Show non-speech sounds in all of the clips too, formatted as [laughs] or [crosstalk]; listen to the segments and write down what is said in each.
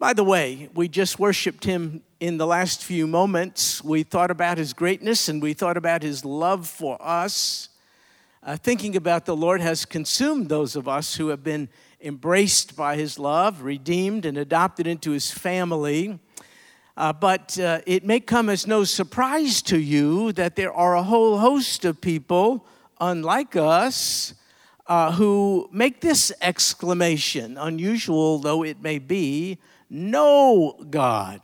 By the way, we just worshiped him in the last few moments. We thought about his greatness and we thought about his love for us. Uh, thinking about the Lord has consumed those of us who have been embraced by his love, redeemed, and adopted into his family. Uh, but uh, it may come as no surprise to you that there are a whole host of people, unlike us, uh, who make this exclamation, unusual though it may be no God.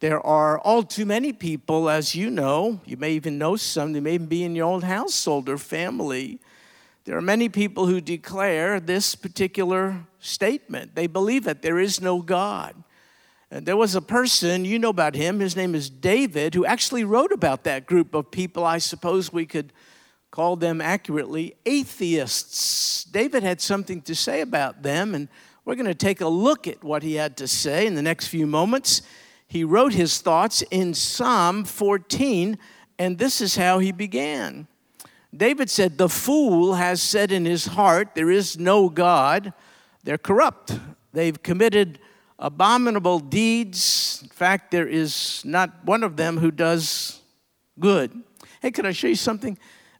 There are all too many people, as you know, you may even know some, they may even be in your own household or family. There are many people who declare this particular statement. They believe that There is no God. And there was a person, you know about him, his name is David, who actually wrote about that group of people. I suppose we could call them accurately atheists. David had something to say about them, and we're going to take a look at what he had to say in the next few moments. He wrote his thoughts in Psalm 14, and this is how he began. David said, The fool has said in his heart, There is no God. They're corrupt. They've committed abominable deeds. In fact, there is not one of them who does good. Hey, can I show you something?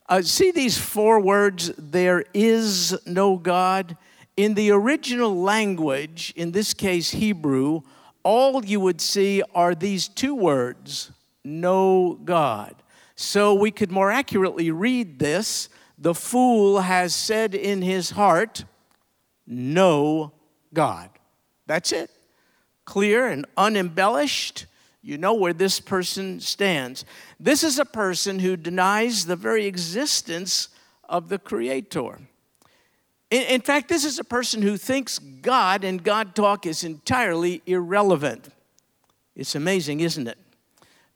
Uh, see these four words, there is no God? In the original language, in this case Hebrew, all you would see are these two words, no God. So we could more accurately read this the fool has said in his heart, no God. That's it. Clear and unembellished. You know where this person stands. This is a person who denies the very existence of the Creator. In, in fact, this is a person who thinks God and God talk is entirely irrelevant. It's amazing, isn't it?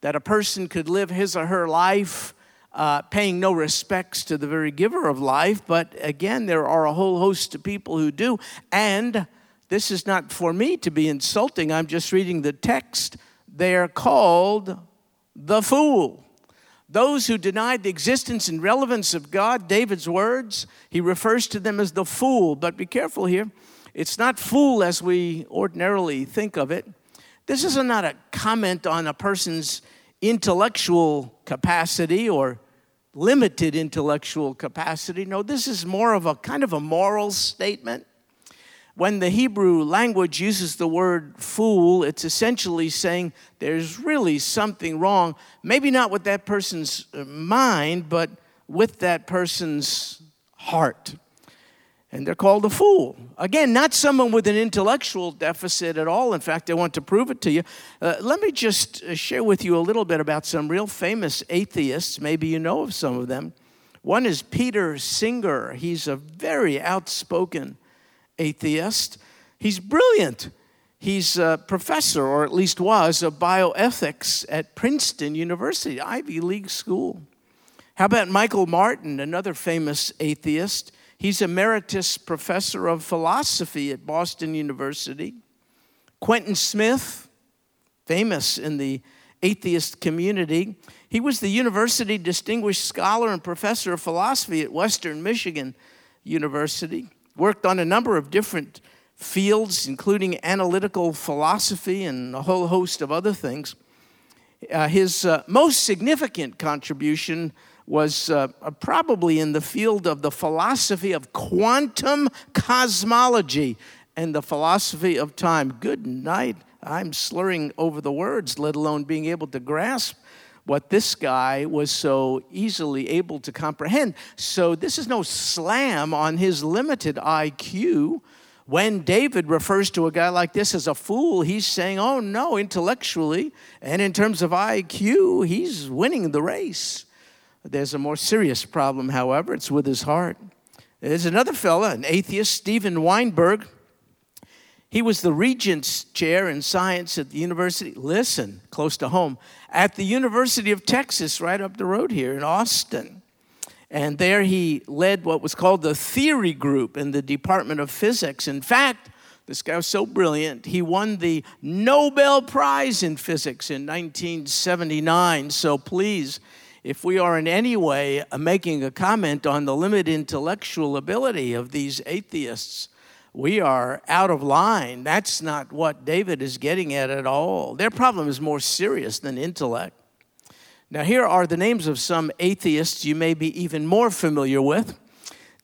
That a person could live his or her life uh, paying no respects to the very giver of life, but again, there are a whole host of people who do. And this is not for me to be insulting, I'm just reading the text. They're called the fool. Those who denied the existence and relevance of God, David's words, he refers to them as the fool. But be careful here. It's not fool as we ordinarily think of it. This is not a comment on a person's intellectual capacity or limited intellectual capacity. No, this is more of a kind of a moral statement when the Hebrew language uses the word fool, it's essentially saying there's really something wrong, maybe not with that person's uh, mind, but with that person's heart. And they're called a fool. Again, not someone with an intellectual deficit at all. In fact, I want to prove it to you. Uh, let me just uh, share with you a little bit about some real famous atheists. Maybe you know of some of them. One is Peter Singer. He's a very outspoken atheist. He's brilliant. He's a professor, or at least was, of bioethics at Princeton University, Ivy League school. How about Michael Martin, another famous atheist? He's emeritus professor of philosophy at Boston University. Quentin Smith, famous in the atheist community, he was the university distinguished scholar and professor of philosophy at Western Michigan University worked on a number of different fields, including analytical philosophy and a whole host of other things. Uh, his uh, most significant contribution was uh, probably in the field of the philosophy of quantum cosmology and the philosophy of time. Good night. I'm slurring over the words, let alone being able to grasp what this guy was so easily able to comprehend. So, this is no slam on his limited IQ. When David refers to a guy like this as a fool, he's saying, oh no, intellectually and in terms of IQ, he's winning the race. There's a more serious problem, however, it's with his heart. There's another fella, an atheist, Steven Weinberg. He was the regent's chair in science at the university, listen, close to home, at the University of Texas, right up the road here in Austin. And there he led what was called the theory group in the Department of Physics. In fact, this guy was so brilliant, he won the Nobel Prize in Physics in 1979. So please, if we are in any way uh, making a comment on the limited intellectual ability of these atheists, we are out of line. That's not what David is getting at at all. Their problem is more serious than intellect. Now, here are the names of some atheists you may be even more familiar with.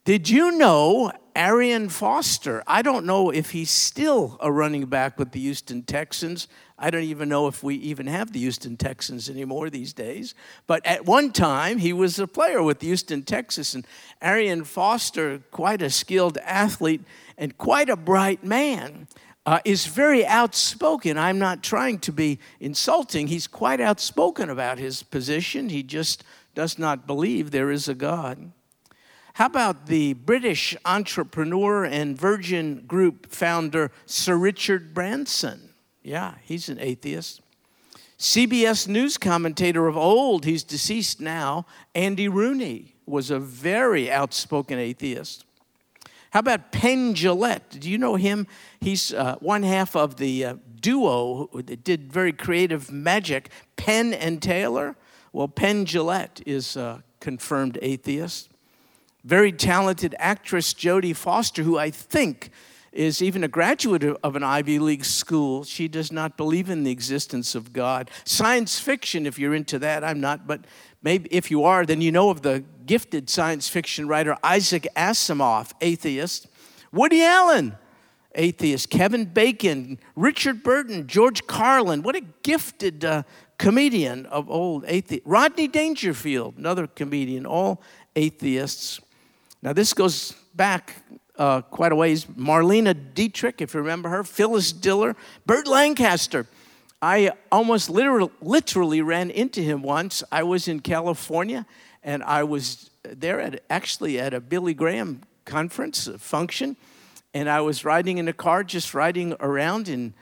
Did you know Arian Foster? I don't know if he's still a running back with the Houston Texans. I don't even know if we even have the Houston Texans anymore these days. But at one time, he was a player with Houston, Texas. And Arian Foster, quite a skilled athlete and quite a bright man, uh, is very outspoken. I'm not trying to be insulting. He's quite outspoken about his position. He just does not believe there is a God. How about the British entrepreneur and Virgin Group founder, Sir Richard Branson? Yeah, he's an atheist. CBS News commentator of old, he's deceased now, Andy Rooney was a very outspoken atheist. How about Penn Jillette? Do you know him? He's uh, one half of the uh, duo that did very creative magic, Penn and Teller. Well, Penn Jillette is a confirmed atheist very talented actress Jodie Foster, who I think is even a graduate of an Ivy League school. She does not believe in the existence of God. Science fiction, if you're into that, I'm not, but maybe if you are, then you know of the gifted science fiction writer Isaac Asimov, atheist. Woody Allen, atheist. Kevin Bacon, Richard Burton, George Carlin. What a gifted uh, comedian of old atheist. Rodney Dangerfield, another comedian, all atheists. Now, this goes back uh, quite a ways. Marlene Dietrich, if you remember her, Phyllis Diller, Burt Lancaster. I almost literally, literally ran into him once. I was in California and I was there at actually at a Billy Graham conference, function, and I was riding in a car, just riding around in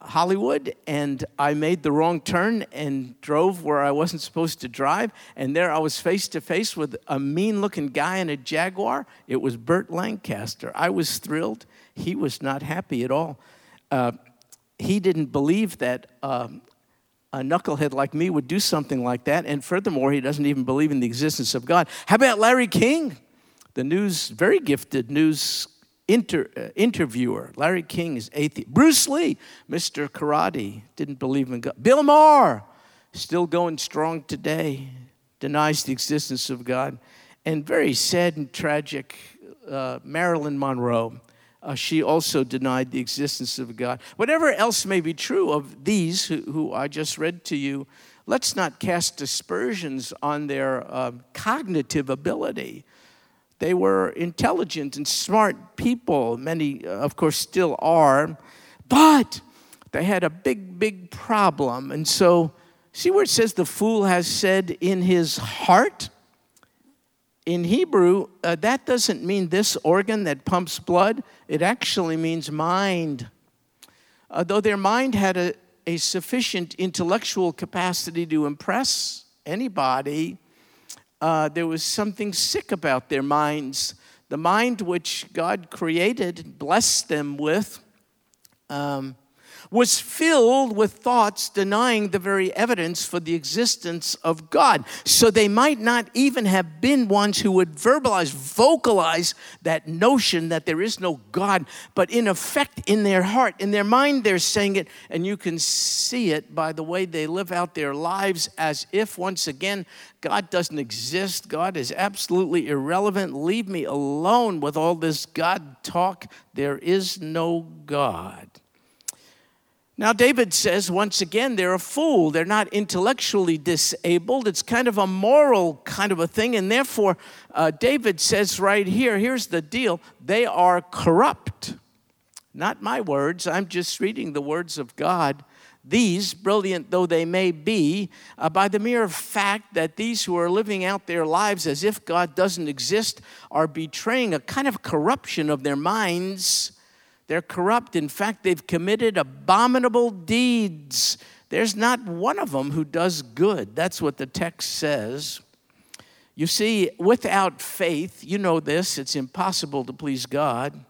Hollywood and I made the wrong turn and drove where I wasn't supposed to drive. And there I was face to face with a mean looking guy in a Jaguar. It was Burt Lancaster. I was thrilled. He was not happy at all. Uh, he didn't believe that uh, a knucklehead like me would do something like that. And furthermore, he doesn't even believe in the existence of God. How about Larry King? The news, very gifted news inter, uh, interviewer. Larry King is atheist. Bruce Lee, Mr. Karate, didn't believe in God. Bill Maher, still going strong today, denies the existence of God. And very sad and tragic, uh, Marilyn Monroe. Uh, she also denied the existence of God. Whatever else may be true of these who, who I just read to you, let's not cast aspersions on their uh, cognitive ability. They were intelligent and smart people. Many, uh, of course, still are. But they had a big, big problem. And so, see where it says the fool has said in his heart? In Hebrew, uh, that doesn't mean this organ that pumps blood, it actually means mind. Uh, though their mind had a, a sufficient intellectual capacity to impress anybody, uh, there was something sick about their minds. The mind which God created, blessed them with, um, was filled with thoughts denying the very evidence for the existence of God. So they might not even have been ones who would verbalize, vocalize that notion that there is no God, but in effect, in their heart, in their mind, they're saying it, and you can see it by the way they live out their lives as if, once again, God doesn't exist. God is absolutely irrelevant. Leave me alone with all this God talk. There is no God. Now, David says once again, they're a fool. They're not intellectually disabled. It's kind of a moral kind of a thing. And therefore, uh, David says right here here's the deal they are corrupt. Not my words, I'm just reading the words of God. These, brilliant though they may be, uh, by the mere fact that these who are living out their lives as if God doesn't exist are betraying a kind of corruption of their minds they're corrupt. In fact, they've committed abominable deeds. There's not one of them who does good. That's what the text says. You see, without faith, you know this, it's impossible to please God.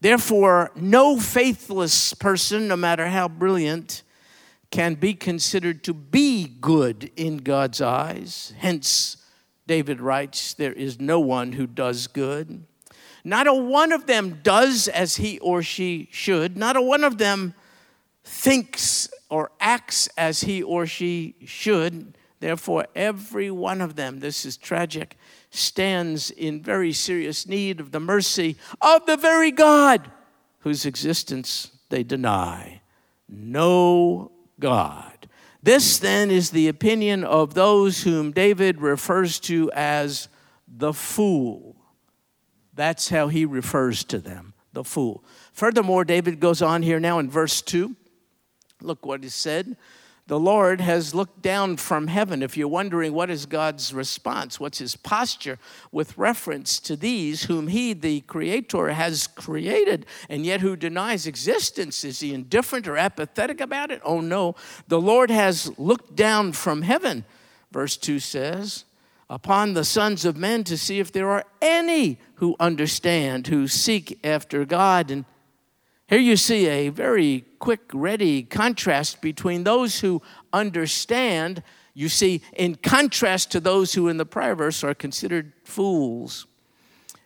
Therefore, no faithless person, no matter how brilliant, can be considered to be good in God's eyes. Hence, David writes, There is no one who does good. Not a one of them does as he or she should. Not a one of them thinks or acts as he or she should. Therefore, every one of them, this is tragic, stands in very serious need of the mercy of the very God whose existence they deny. No God. This then is the opinion of those whom David refers to as the fool. That's how he refers to them, the fool. Furthermore, David goes on here now in verse 2. Look what he said. The Lord has looked down from heaven. If you're wondering what is God's response, what's his posture with reference to these whom he, the creator, has created and yet who denies existence, is he indifferent or apathetic about it? Oh no. The Lord has looked down from heaven, verse 2 says, upon the sons of men to see if there are any who understand, who seek after God. And here you see a very quick, ready contrast between those who understand, you see, in contrast to those who in the prior verse are considered fools.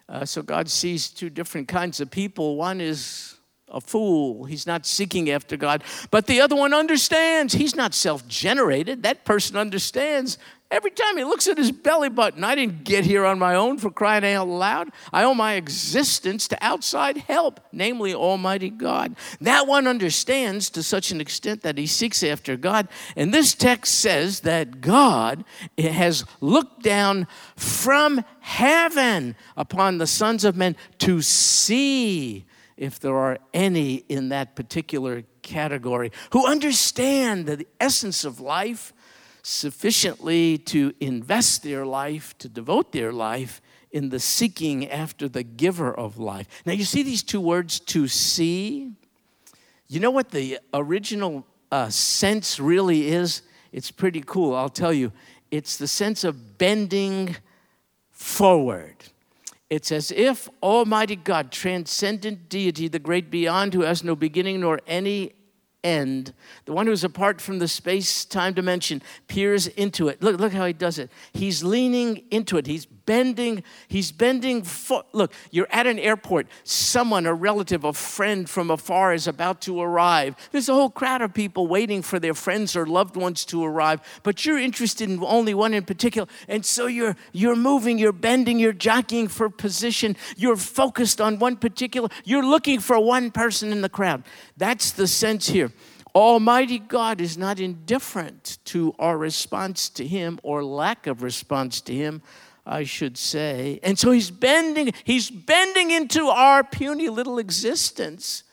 Uh, so God sees two different kinds of people. One is a fool. He's not seeking after God. But the other one understands. He's not self generated. That person understands. Every time he looks at his belly button, I didn't get here on my own for crying out loud. I owe my existence to outside help, namely Almighty God. That one understands to such an extent that he seeks after God. And this text says that God has looked down from heaven upon the sons of men to see if there are any in that particular category who understand the essence of life sufficiently to invest their life, to devote their life in the seeking after the giver of life. Now, you see these two words, to see? You know what the original uh, sense really is? It's pretty cool, I'll tell you. It's the sense of bending forward. It's as if Almighty God, transcendent deity, the great beyond, who has no beginning nor any end, the one who's apart from the space time dimension, peers into it. Look, look how he does it. He's leaning into it. He's bending, he's bending. Fo- look, you're at an airport. Someone, a relative, a friend from afar is about to arrive. There's a whole crowd of people waiting for their friends or loved ones to arrive, but you're interested in only one in particular. And so you're you're moving, you're bending, you're jockeying for position. You're focused on one particular. You're looking for one person in the crowd. That's the sense here. Almighty God is not indifferent to our response to Him or lack of response to Him, I should say. And so He's bending, He's bending into our puny little existence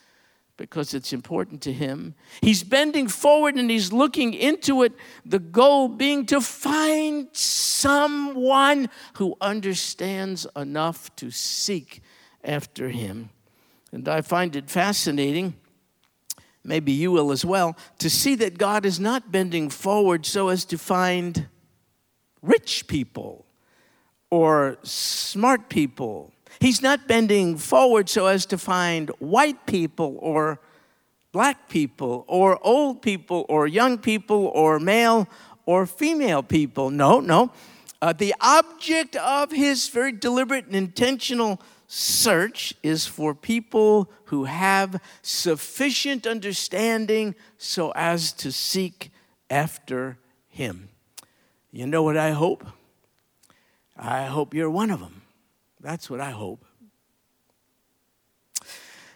because it's important to Him. He's bending forward and He's looking into it, the goal being to find someone who understands enough to seek after Him. And I find it fascinating maybe you will as well, to see that God is not bending forward so as to find rich people or smart people. He's not bending forward so as to find white people or black people or old people or young people or male or female people. No, no. Uh, the object of his very deliberate and intentional search is for people who have sufficient understanding so as to seek after Him. You know what I hope? I hope you're one of them. That's what I hope.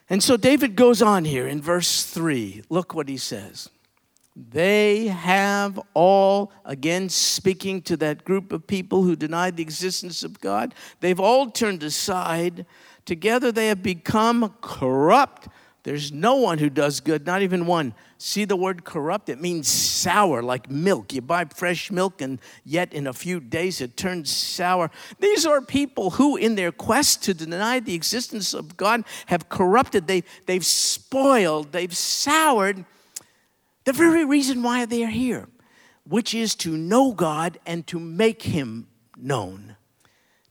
And so David goes on here in verse 3. Look what he says. They have all, again, speaking to that group of people who denied the existence of God, they've all turned aside. Together they have become corrupt. There's no one who does good, not even one. See the word corrupt? It means sour, like milk. You buy fresh milk, and yet in a few days it turns sour. These are people who, in their quest to deny the existence of God, have corrupted. They, they've spoiled, they've soured the very reason why they are here, which is to know God and to make Him known.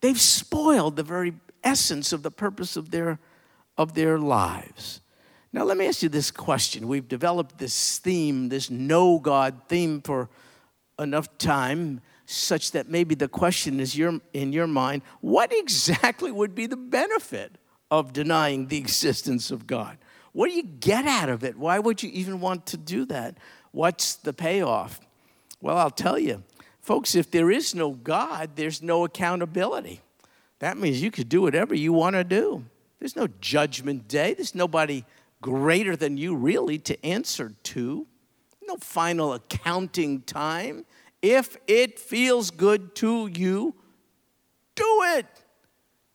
They've spoiled the very essence of the purpose of their, of their lives. Now, let me ask you this question. We've developed this theme, this no God theme, for enough time, such that maybe the question is your, in your mind what exactly would be the benefit of denying the [laughs] existence of God? What do you get out of it? Why would you even want to do that? What's the payoff? Well, I'll tell you. Folks, if there is no God, there's no accountability. That means you could do whatever you want to do. There's no judgment day. There's nobody greater than you, really, to answer to. No final accounting time. If it feels good to you, do it.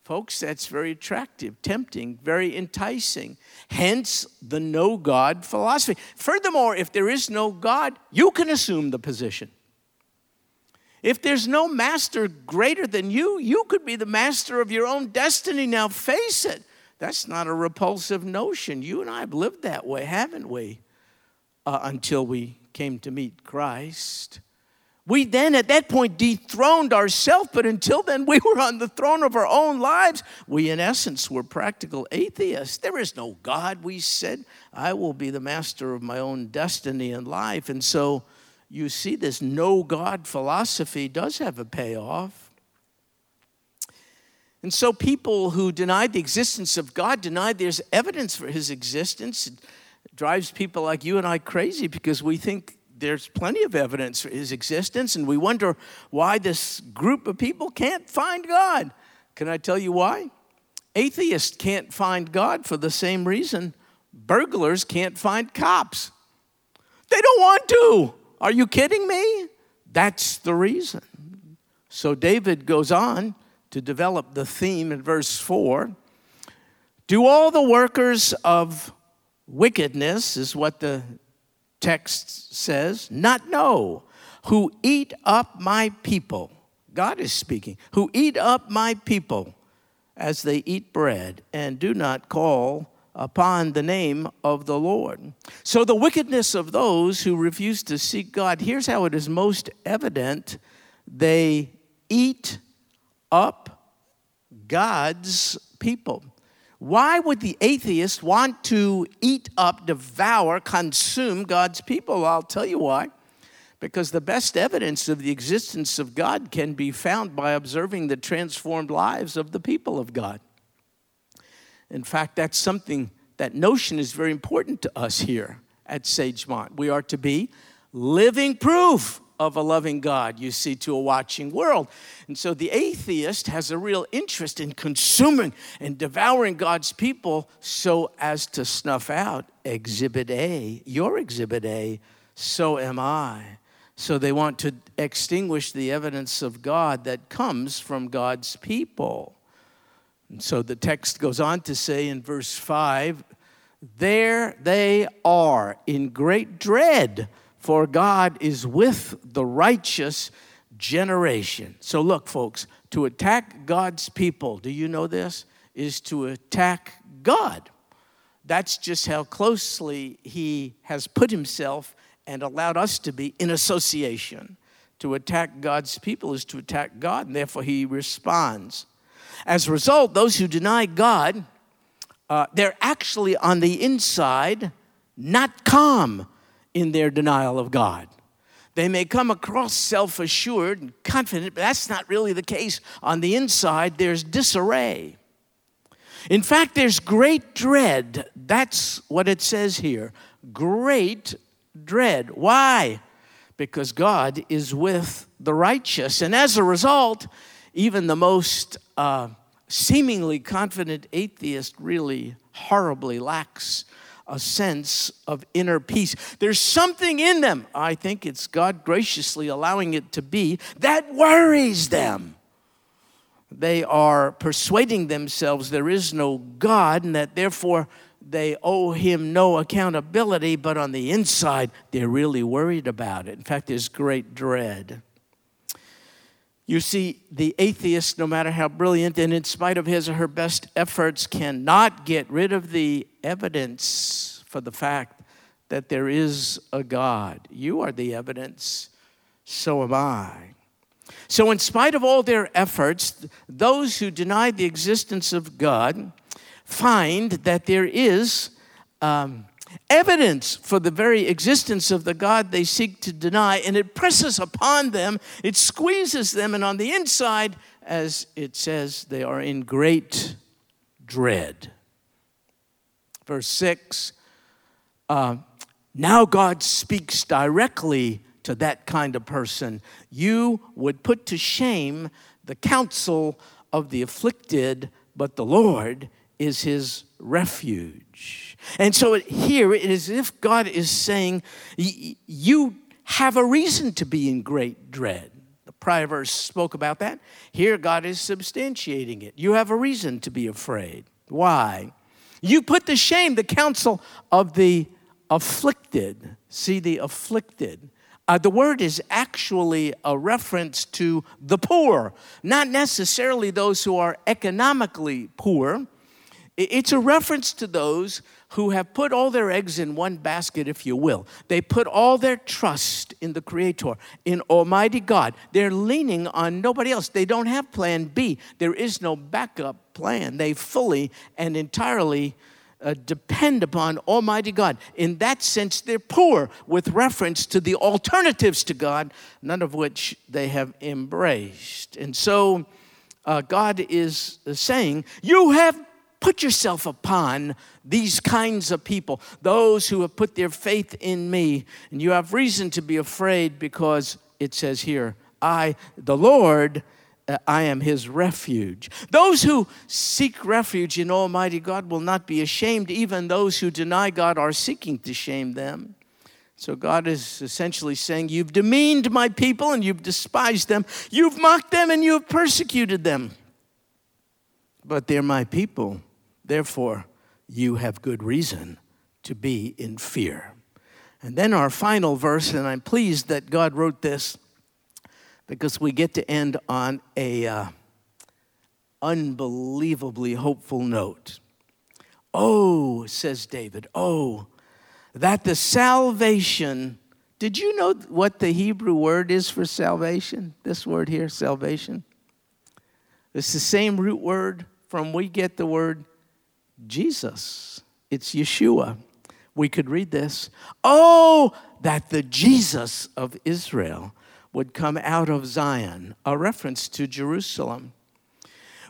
Folks, that's very attractive, tempting, very enticing. Hence the no God philosophy. Furthermore, if there is no God, you can assume the position. If there's no master greater than you, you could be the master of your own destiny. Now, face it, that's not a repulsive notion. You and I have lived that way, haven't we? Uh, until we came to meet Christ. We then, at that point, dethroned ourselves, but until then, we were on the throne of our own lives. We, in essence, were practical atheists. There is no God, we said. I will be the master of my own destiny and life. And so, you see, this no God philosophy does have a payoff. And so, people who deny the existence of God deny there's evidence for his existence. It drives people like you and I crazy because we think there's plenty of evidence for his existence, and we wonder why this group of people can't find God. Can I tell you why? Atheists can't find God for the same reason burglars can't find cops. They don't want to. Are you kidding me? That's the reason. So David goes on to develop the theme in verse 4. Do all the workers of wickedness, is what the text says, not know, who eat up my people. God is speaking, who eat up my people as they eat bread and do not call upon the name of the Lord. So, the wickedness of those who refuse to seek God, here's how it is most evident they eat up God's people. Why would the atheist want to eat up, devour, consume God's people? I'll tell you why. Because the best evidence of the existence of God can be found by observing the transformed lives of the people of God. In fact, that's something, that notion is very important to us here at Sagemont. We are to be living proof of a loving God, you see, to a watching world. And so the atheist has a real interest in consuming and devouring God's people so as to snuff out Exhibit A, your Exhibit A, so am I. So they want to extinguish the evidence of God that comes from God's people. And so the text goes on to say in verse 5 there they are in great dread for God is with the righteous generation. So, look, folks, to attack God's people, do you know this? Is to attack God. That's just how closely He has put Himself and allowed us to be in association. To attack God's people is to attack God, and therefore He responds. As a result, those who deny God, uh, they're actually on the inside not calm in their denial of God. They may come across self assured and confident, but that's not really the case. On the inside, there's disarray. In fact, there's great dread. That's what it says here. Great dread. Why? Because God is with the righteous. And as a result, even the most uh, seemingly confident atheist really horribly lacks a sense of inner peace. There's something in them, I think it's God graciously allowing it to be, that worries them. They are persuading themselves there is no God and that therefore they owe him no accountability, but on the inside, they're really worried about it. In fact, there's great dread. You see, the atheist, no matter how brilliant and in spite of his or her best efforts, cannot get rid of the evidence for the fact that there is a God. You are the evidence, so am I. So, in spite of all their efforts, those who deny the existence of God find that there is um, evidence for the very existence of the God they seek to deny, and it presses upon them, it squeezes them, and on the inside, as it says, they are in great dread. Verse 6 uh, now God speaks directly to that kind of person. You would put to shame the counsel of the afflicted, but the Lord is his refuge. And so here it is if God is saying, You have a reason to be in great dread. The prior verse spoke about that. Here, God is substantiating it. You have a reason to be afraid. Why? You put to shame the counsel of the afflicted. See, the afflicted. Uh, the word is actually a reference to the poor, not necessarily those who are economically poor. It's a reference to those who have put all their eggs in one basket, if you will. They put all their trust in the Creator, in Almighty God. They're leaning on nobody else. They don't have plan B. There is no backup plan. They fully and entirely uh, depend upon Almighty God. In that sense, they're poor with reference to the alternatives to God, none of which they have embraced. And so, uh, God is saying, You have put yourself upon these kinds of people, those who have put their faith in me, and you have reason to be afraid because it says here, I, the Lord, uh, I am his refuge. Those who seek refuge in Almighty God will not be ashamed. Even those who deny God are seeking to shame them. So God is essentially saying, You've demeaned my people and you've despised them. You've mocked them and you have persecuted them. But they're my people. Therefore, you have good reason to be in fear. And then our final verse, and I'm pleased that God wrote this because we get to end on a uh, unbelievably hopeful note. Oh, says David, oh, that the salvation, did you know what the Hebrew word is for salvation? This word here, salvation. It's the same root word from we get the word Jesus. It's Yeshua. We could read this. Oh, that the Jesus of Israel would come out of Zion, a reference to Jerusalem.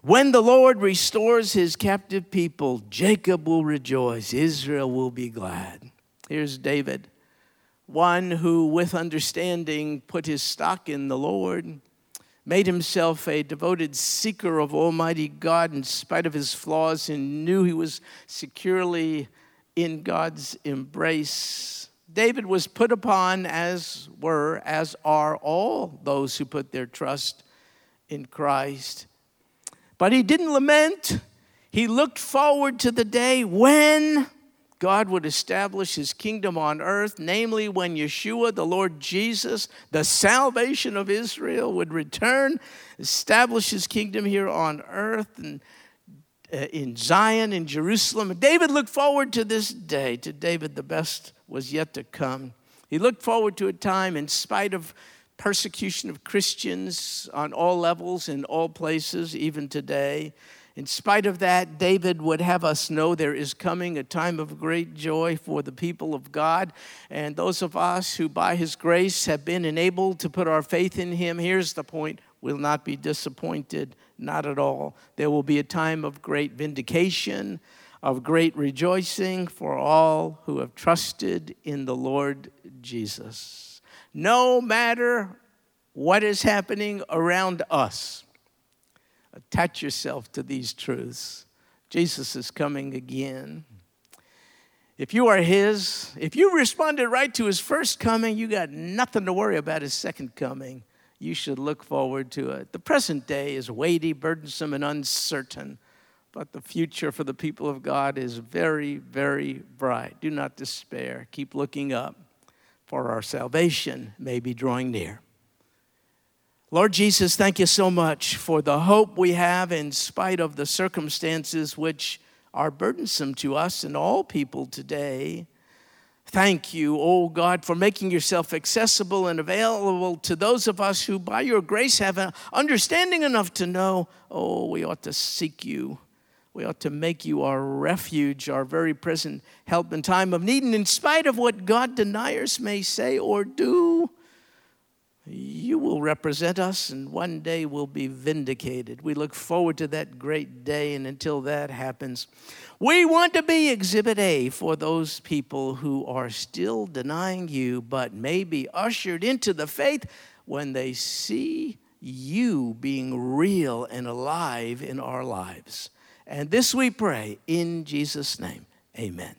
When the Lord restores his captive people, Jacob will rejoice, Israel will be glad. Here's David, one who, with understanding, put his stock in the Lord, made himself a devoted seeker of Almighty God in spite of his flaws, and knew he was securely in God's embrace David was put upon, as were, as are all those who put their trust in Christ. But he didn't lament. He looked forward to the day when God would establish his kingdom on earth, namely when Yeshua, the Lord Jesus, the salvation of Israel, would return, establish his kingdom here on earth and uh, in Zion, in Jerusalem. David looked forward to this day. To David, the best was yet to come. He looked forward to a time, in spite of persecution of Christians on all levels, in all places, even today. In spite of that, David would have us know there is coming a time of great joy for the people of God. And those of us who, by his grace, have been enabled to put our faith in him, here's the point we will not be disappointed, not at all. There will be a time of great vindication, of great rejoicing for all who have trusted in the Lord Jesus. No matter what is happening around us, attach yourself to these truths. Jesus is coming again. If you are His, if you responded right to His first coming, you got nothing to worry about His second coming. You should look forward to it. The present day is weighty, burdensome, and uncertain. But the future for the people of God is very, very bright. Do not despair. Keep looking up, for our salvation may be drawing near. Lord Jesus, thank you so much for the hope we have in spite of the circumstances which are burdensome to us and all people today. Thank you, oh God, for making yourself accessible and available to those of us who, by your grace, have an understanding enough to know, oh, we ought to seek you we ought to make you our refuge, our very present help in time of need. And in spite of what God deniers may say or do, you will represent us and one day we'll be vindicated. We look forward to that great day, and until that happens, we want to be Exhibit A for those people who are still denying you, but may be ushered into the faith when they see you being real and alive in our lives. And this we pray in Jesus' name. Amen.